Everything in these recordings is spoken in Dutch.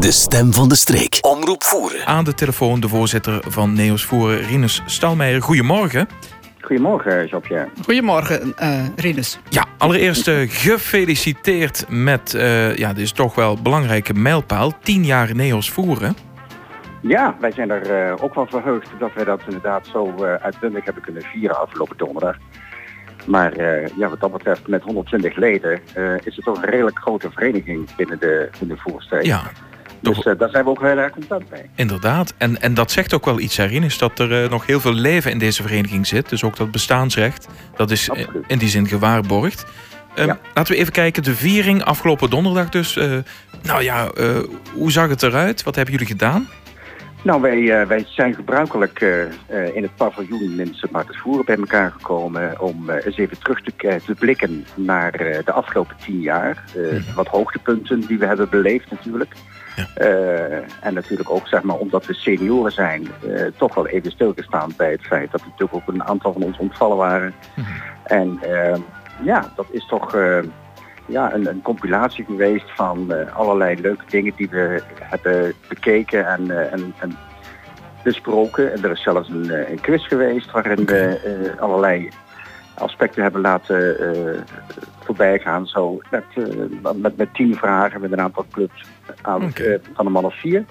De stem van de streek. Omroep Voeren. Aan de telefoon de voorzitter van Neos Voeren, Rinus Stalmeijer. Goedemorgen. Goedemorgen, Jopje. Goedemorgen, uh, Rinus. Ja, allereerst uh, gefeliciteerd met, uh, ja, dit is toch wel een belangrijke mijlpaal. 10 jaar Neos Voeren. Ja, wij zijn er ook wel verheugd dat wij dat inderdaad zo uitbundig hebben kunnen vieren afgelopen donderdag. Maar ja, wat dat betreft, met 120 leden is het toch een redelijk grote vereniging binnen de, binnen de. Ja, dus uh, daar zijn we ook heel erg content mee. Inderdaad. En, en dat zegt ook wel iets erin, is dat er uh, nog heel veel leven in deze vereniging zit. Dus ook dat bestaansrecht, dat is in die zin gewaarborgd. Um, Ja. Laten we even kijken, de viering afgelopen donderdag dus. Uh, nou ja, hoe zag het eruit? Wat hebben jullie gedaan? Nou, wij, wij zijn gebruikelijk in het paviljoen in Sint Voeren bij elkaar gekomen om eens even terug te, te blikken naar de afgelopen tien jaar. Mhm. Wat hoogtepunten die we hebben beleefd natuurlijk. Ja. Uh, en natuurlijk ook, zeg maar, omdat we senioren zijn, uh, toch wel even stilgestaan bij het feit dat er natuurlijk ook een aantal van ons ontvallen waren. Mhm. En uh, ja, dat is toch ja, een, een, compilatie geweest van allerlei leuke dingen die we hebben bekeken en, en, en besproken. En er is zelfs een, een quiz geweest waarin we allerlei aspecten hebben laten uh, voorbij gaan. Zo met, uh, met, met tien vragen met een aantal clubs aan, Oké. uh, van een man of vier.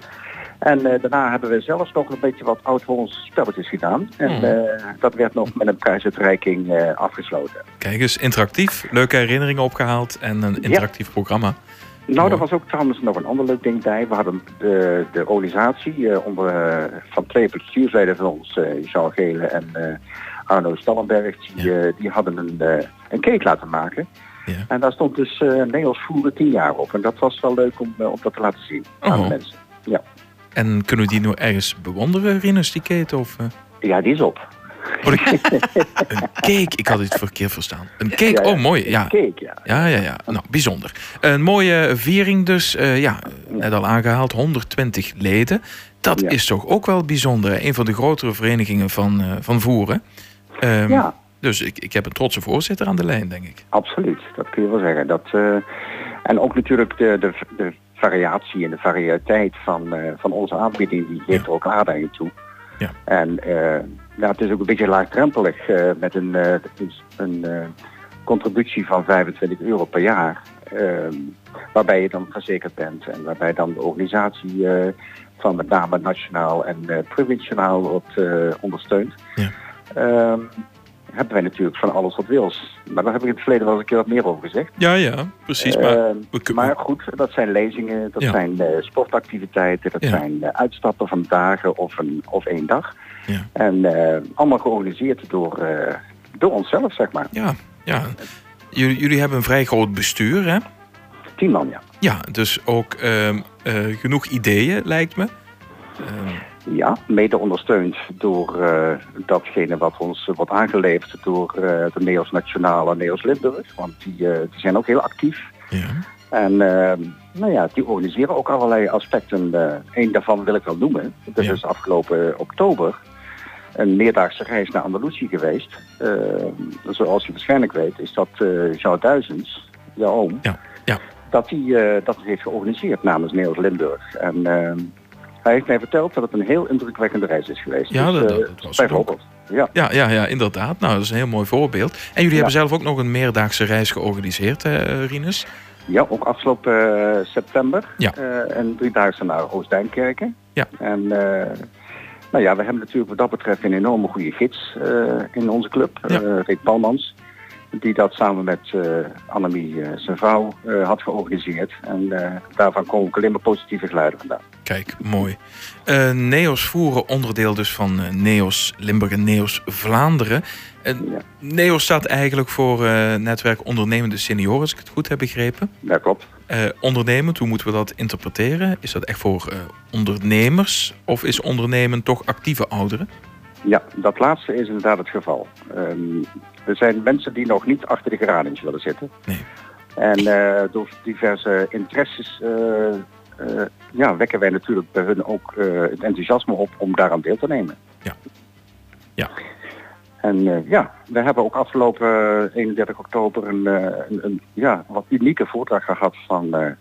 En daarna hebben we zelfs nog een beetje wat oud-Hollandse spelletjes gedaan. En Hmm. dat werd nog met een prijsuitreiking afgesloten. Kijk eens, interactief, leuke herinneringen opgehaald en een interactief programma. Nou, er was ook trouwens nog een ander leuk ding bij. We hadden de, de organisatie onder, van twee bestuursleden van ons, Jean Gele en Arno Stallenberg, die, Ja. uh, die hadden een, uh, een cake laten maken. Ja. En daar stond dus uh, Nederlands voeren 10 jaar op. En dat was wel leuk om, om dat te laten zien aan Oh. de mensen. Ja. En kunnen we die nu ergens bewonderen, Rinus, die keten? Of, ja, die is op. Oh, de- een cake, ik had het verkeerd verstaan. Een cake, Ja, ja. oh mooi, ja. Een cake, ja. Ja, ja, ja. Nou, bijzonder. Een mooie viering dus. eh, ja, net al aangehaald, 120 leden. Dat is toch ook wel bijzonder. Een van de grotere verenigingen van, eh, van voeren. Ehm, Ja, Dus ik, ik heb een trotse voorzitter aan de lijn, denk ik. absoluut. Dat kun je wel zeggen. Dat, uh, en ook natuurlijk de, de, de variatie en de variëteit van, uh, van onze aanbieding, die geeft ook aanleiding toe. Ja. En uh, ja, het is ook een beetje laagdrempelig met een, uh, een contributie van 25 euro per jaar. Uh, waarbij je dan verzekerd bent en waarbij dan de organisatie van met name nationaal en provinciaal wordt ondersteund. Ja. Um, hebben wij natuurlijk van alles wat wils. Maar daar heb ik in het verleden wel eens een keer wat meer over gezegd. Ja, ja, precies. Maar, Uh, we kunnen- maar goed, dat zijn lezingen, dat Ja. zijn uh, sportactiviteiten, dat Ja. zijn uh, uitstappen van dagen of, een, of één dag. Ja. En uh, allemaal georganiseerd door, door onszelf, zeg maar. ja, ja. Jullie, jullie hebben een vrij groot bestuur, hè? Tien man, ja. Ja, dus ook ehm, eh, genoeg ideeën, lijkt me. Ehm, Ja, mede ondersteund door uh, datgene wat ons uh, wordt aangeleverd door uh, de Neos Nationale Neos Limburg. Want die, die zijn ook heel actief. ja. En uh, nou ja, die organiseren ook allerlei aspecten. Eén daarvan wil ik wel noemen. Dat Ja. is afgelopen oktober een meerdaagse reis naar Andalusië geweest. Uh, zoals je waarschijnlijk weet is dat uh, Jean Duizens, jouw oom, Ja, ja. dat hij dat heeft georganiseerd namens Neos Limburg. En hij heeft mij verteld dat het een heel indrukwekkende reis is geweest. Ja, dus, dat- dat was bijvoorbeeld. Ja. Ja, ja, ja, inderdaad. Nou, dat is een heel mooi voorbeeld. En jullie hebben zelf ook nog een meerdaagse reis georganiseerd, hè, Rinus? Ja, ook afgelopen uh, september. Ja. En drie dagen naar Oost-Duinkerken. Ja. En nou ja, we hebben natuurlijk wat dat betreft een enorme goede gids in onze club. Ja. Rick Palmans. Die dat samen met uh, Annemie, uh, zijn vrouw, uh, had georganiseerd. En daarvan komen ook alleen maar positieve geluiden vandaan. Kijk, mooi. Eh, Neos voeren onderdeel dus van eh, Neos Limburg en Neos Vlaanderen. En Ja. Neos staat eigenlijk voor eh, netwerk ondernemende senioren, als ik het goed heb begrepen. Dat klopt. Eh, ondernemend, hoe moeten we dat interpreteren? Is dat echt voor eh, ondernemers of is ondernemen toch actieve ouderen? Ja, dat laatste is inderdaad het geval. Um, er zijn mensen die nog niet achter de geraniums willen zitten. Nee. En uh, door diverse interesses uh, uh, ja, wekken wij natuurlijk bij hun ook het enthousiasme op om daaraan deel te nemen. Ja. Ja. En ja, we hebben ook afgelopen 31 oktober een, een, een ja, wat unieke voordracht gehad van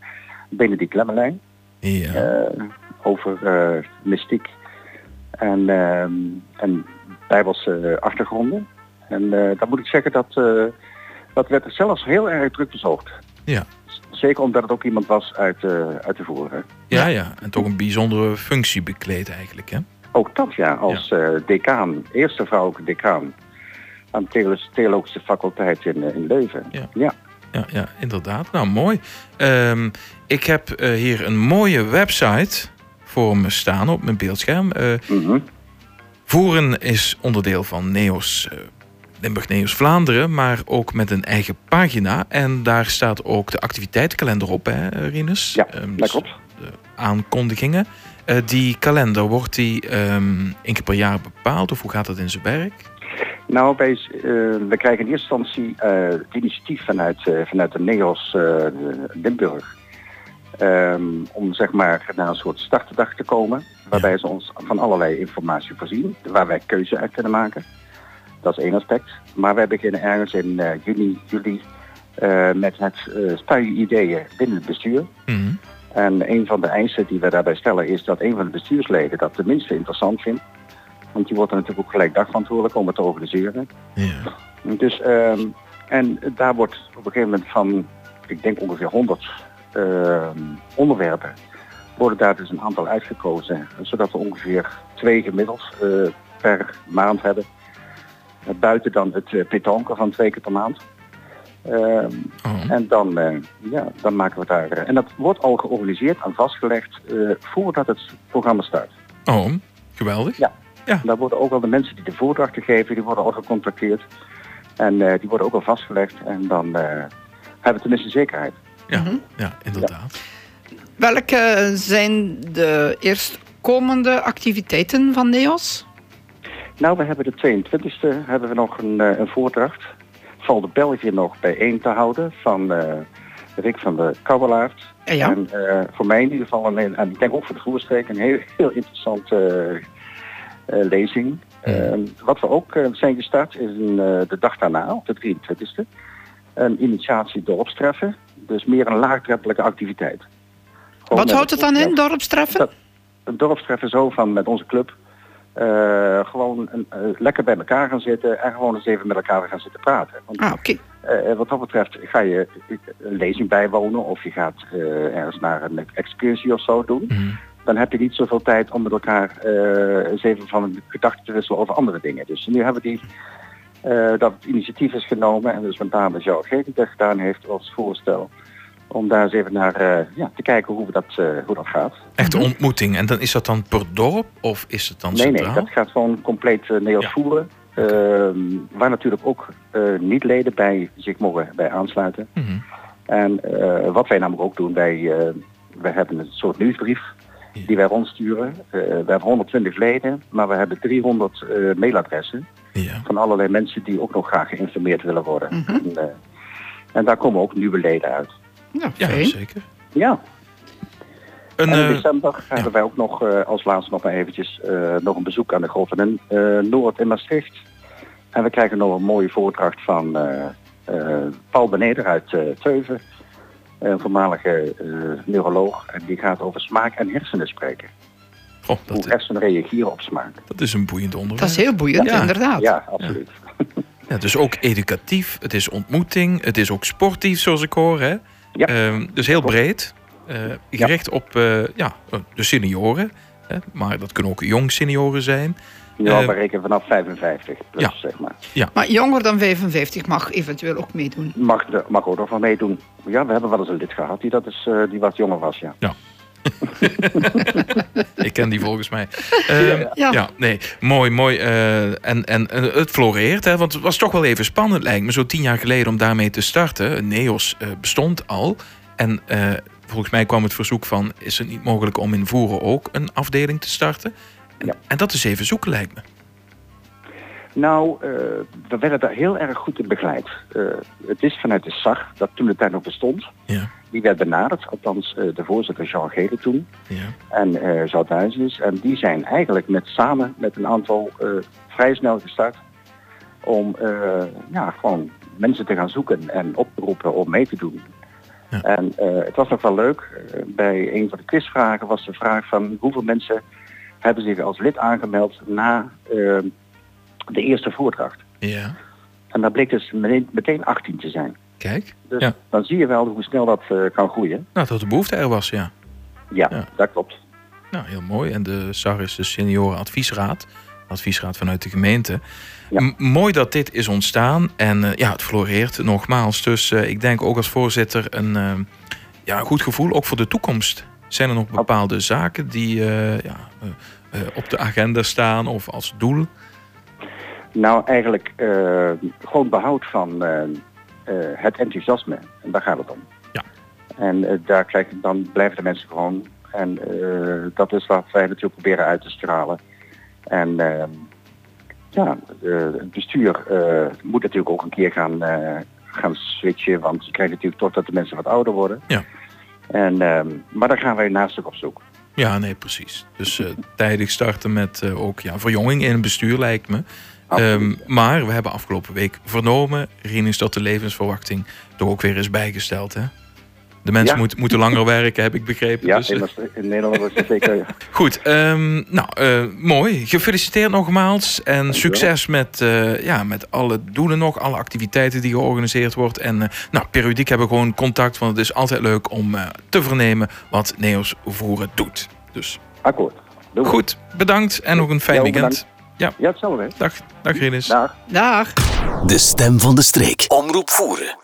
Benedict Lemmelijn. Ja. eh, over eh, mystiek en, en bijbelse achtergronden. En dan moet ik zeggen dat dat werd zelfs heel erg druk bezocht. Ja. Zeker omdat het ook iemand was uit, uh, uit de voeren. Ja, ja, en toch een bijzondere functie bekleed eigenlijk, hè? Ook dat ja, als ja. decaan, eerste vrouwelijke decaan aan de theologische faculteit in, in Leuven. Ja. ja. Ja, ja, inderdaad. Nou, mooi. Um, ik heb uh, hier een mooie website voor me staan op mijn beeldscherm. Mm -hmm. Voeren is onderdeel van NEOS, Limburg NEOS Vlaanderen, maar ook met een eigen pagina. En daar staat ook de activiteitenkalender op, hè, Rinus? Ja, um, dat klopt. De aankondigingen. die kalender, wordt die um, één keer per jaar bepaald of hoe gaat dat in zijn werk? Nou, wij, uh, we krijgen in eerste instantie uh, het initiatief vanuit, vanuit de NEOS Limburg. Um, om zeg maar naar een soort startdag te komen. Waarbij ze ons van allerlei informatie voorzien. Waar wij keuze uit kunnen maken. Dat is één aspect. Maar wij beginnen ergens in juni, juli met het spuien ideeën binnen het bestuur. Mm -hmm. En een van de eisen die we daarbij stellen is dat een van de bestuursleden dat tenminste interessant vindt. Want die wordt er natuurlijk ook gelijk dagverantwoordelijk om het te organiseren. Ja. Dus, um, en daar wordt op een gegeven moment van, ik denk ongeveer 100 uh, onderwerpen, worden daar dus een aantal uitgekozen. Zodat we ongeveer twee gemiddeld uh, per maand hebben. Buiten dan het uh, petanque van twee keer per maand. Uh, oh. En dan, ja, dan maken we daar. en dat wordt al georganiseerd en vastgelegd voordat het programma start. Oh, geweldig. Ja. Ja. Daar worden ook al de mensen die de voordrachten geven, die worden al gecontacteerd. En uh, die worden ook al vastgelegd. En dan uh, hebben we tenminste zekerheid. Ja, -hmm. ja inderdaad. Ja. Welke zijn de eerstkomende activiteiten van NEOS? Nou, we hebben de 22e hebben we nog een, uh, een voordracht. Valt de België nog bijeen te houden van Rick van de Kabbelaert. Ja, ja. En voor mij in ieder geval, een, en ik denk ook voor de Voerstreek, een heel, heel interessante uh, lezing. Uh, wat we ook uh, zijn gestart is een, de dag daarna, op de 23e, een initiatie dorpstreffen. Dus meer een laagdrempelige activiteit. Gewoon wat houdt het dan in, dorpstreffen? Dat, een dorpstreffen zo van met onze club. Uh, gewoon een, uh, lekker bij elkaar gaan zitten en gewoon eens even met elkaar gaan zitten praten. Want, ah. Okay. Uh, wat dat betreft ga je een lezing bijwonen of je gaat ergens naar een excursie of zo doen. Mm. Dan heb je niet zoveel tijd om met elkaar eens even van gedachten te wisselen over andere dingen. Dus nu hebben we die, dat het initiatief is genomen en dus met name Joe G. die dat gedaan heeft als voorstel om daar eens even naar uh, ja, te kijken hoe, we dat, uh, hoe dat gaat. Echt een ontmoeting. En dan is dat dan per dorp of is het dan Nee, centraal? nee, dat gaat gewoon compleet uh, Nederlands Ja. voeren. Uh, waar natuurlijk ook niet-leden bij zich mogen bij aansluiten. Mhm. En wat wij namelijk ook doen, wij, wij hebben een soort nieuwsbrief die wij rondsturen. we hebben 120 leden, maar we hebben 300 mailadressen Ja. van allerlei mensen die ook nog graag geïnformeerd willen worden. Mhm. en, en daar komen ook nieuwe leden uit. Ja, ja, zeker. Ja, Een, en in eh, december hebben wij ook nog eh, als laatste nog maar eventjes eh, nog een bezoek aan de in eh, Noord in Maastricht. En we krijgen nog een mooie voordracht van eh, eh, Paul Beneder uit eh, Teuven. Een voormalige eh, neuroloog. En die gaat over smaak en hersenen spreken. oh, Hoe hersenen reageren op smaak. dat is een boeiend onderwerp. Dat is heel boeiend, Ja. inderdaad. Ja, absoluut. Ja, dus ook educatief, het is ontmoeting, het is ook sportief zoals ik hoor. Hè? Ja. Ehm, dus heel breed. eh, gericht op eh, ja, de senioren. Hè? Maar dat kunnen ook jong senioren zijn. Ja, Eh, we rekenen vanaf 55 plus, ja. zeg maar. Maar jonger dan 55 mag eventueel ook meedoen. Mag, de, mag ook nog van meedoen. Ja, we hebben wel eens een lid gehad die, dat is, eh, die wat jonger was, ja. Ik ken die volgens mij. Ehm, ja. Ja. nee, mooi, mooi. eh, en, en eh, het floreert, hè, want het was toch wel even spannend, lijkt me, zo tien jaar geleden om daarmee te starten. Neos eh, bestond al. En eh, volgens mij kwam het verzoek van: is het niet mogelijk om in Voeren ook een afdeling te starten? En, Ja. en dat is even zoeken, lijkt me. Nou, eh, we werden daar heel erg goed in begeleid. Eh, het is vanuit de SAG, dat toen de tijd nog bestond. Ja, Die werd benaderd, althans eh, de voorzitter Jean Gele toen. ja, En eh Zouthuizens. En die zijn eigenlijk met, samen met een aantal vrij snel gestart. Om ja, gewoon mensen te gaan zoeken en op te roepen om mee te doen. Ja. En het was nog wel leuk. Bij een van de quizvragen was de vraag van hoeveel mensen hebben zich als lid aangemeld na de eerste voordracht. Ja, En daar bleek dus meteen, meteen 18 te zijn. kijk. Dus Ja. dan zie je wel hoe snel dat eh, kan groeien. Nou, dat de behoefte er was, ja. Ja, Ja. dat klopt. Nou, heel mooi. En de SAR is de seniorenadviesraad. Adviesraad vanuit de gemeente. Ja. Mooi dat dit is ontstaan. En eh, ja, het floreert nogmaals. Dus eh, ik denk ook als voorzitter een, ja, een goed gevoel, ook voor de toekomst. Zijn er nog bepaalde zaken die ja, op de agenda staan of als doel? Nou, eigenlijk eh, gewoon behoud van eh, eh, het enthousiasme. En daar gaat het om. Ja. En daar krijg, dan blijven de mensen gewoon. En dat is wat wij natuurlijk proberen uit te stralen. En eh, ja, het bestuur moet natuurlijk ook een keer gaan, gaan switchen. Want je krijgt natuurlijk toch dat de mensen wat ouder worden. Ja. En, eh, maar daar gaan wij naast ook op zoek. Ja, nee, precies. Dus eh, tijdig starten met ook ja, verjonging in het bestuur lijkt me. Ehm, maar we hebben afgelopen week vernomen, Rien, is dat de levensverwachting toch ook weer is bijgesteld. Hè? De mensen Ja. moet- moeten langer werken, heb ik begrepen. Ja, Dus, in, in Nederland is het zeker... goed, ehm, nou, eh, mooi. Gefeliciteerd nogmaals. En succes met, eh, ja, met alle doelen nog, alle activiteiten die georganiseerd wordt. En eh, nou, periodiek hebben we gewoon contact, want het is altijd leuk om te vernemen wat Neos Voeren doet. Dus Akkoord. Goed, bedankt en nog een fijn Ja, weekend. Ja, Ja, hetzelfde. dag, dag Rinus. Dag. Dag. De stem van de streek. Omroep voeren.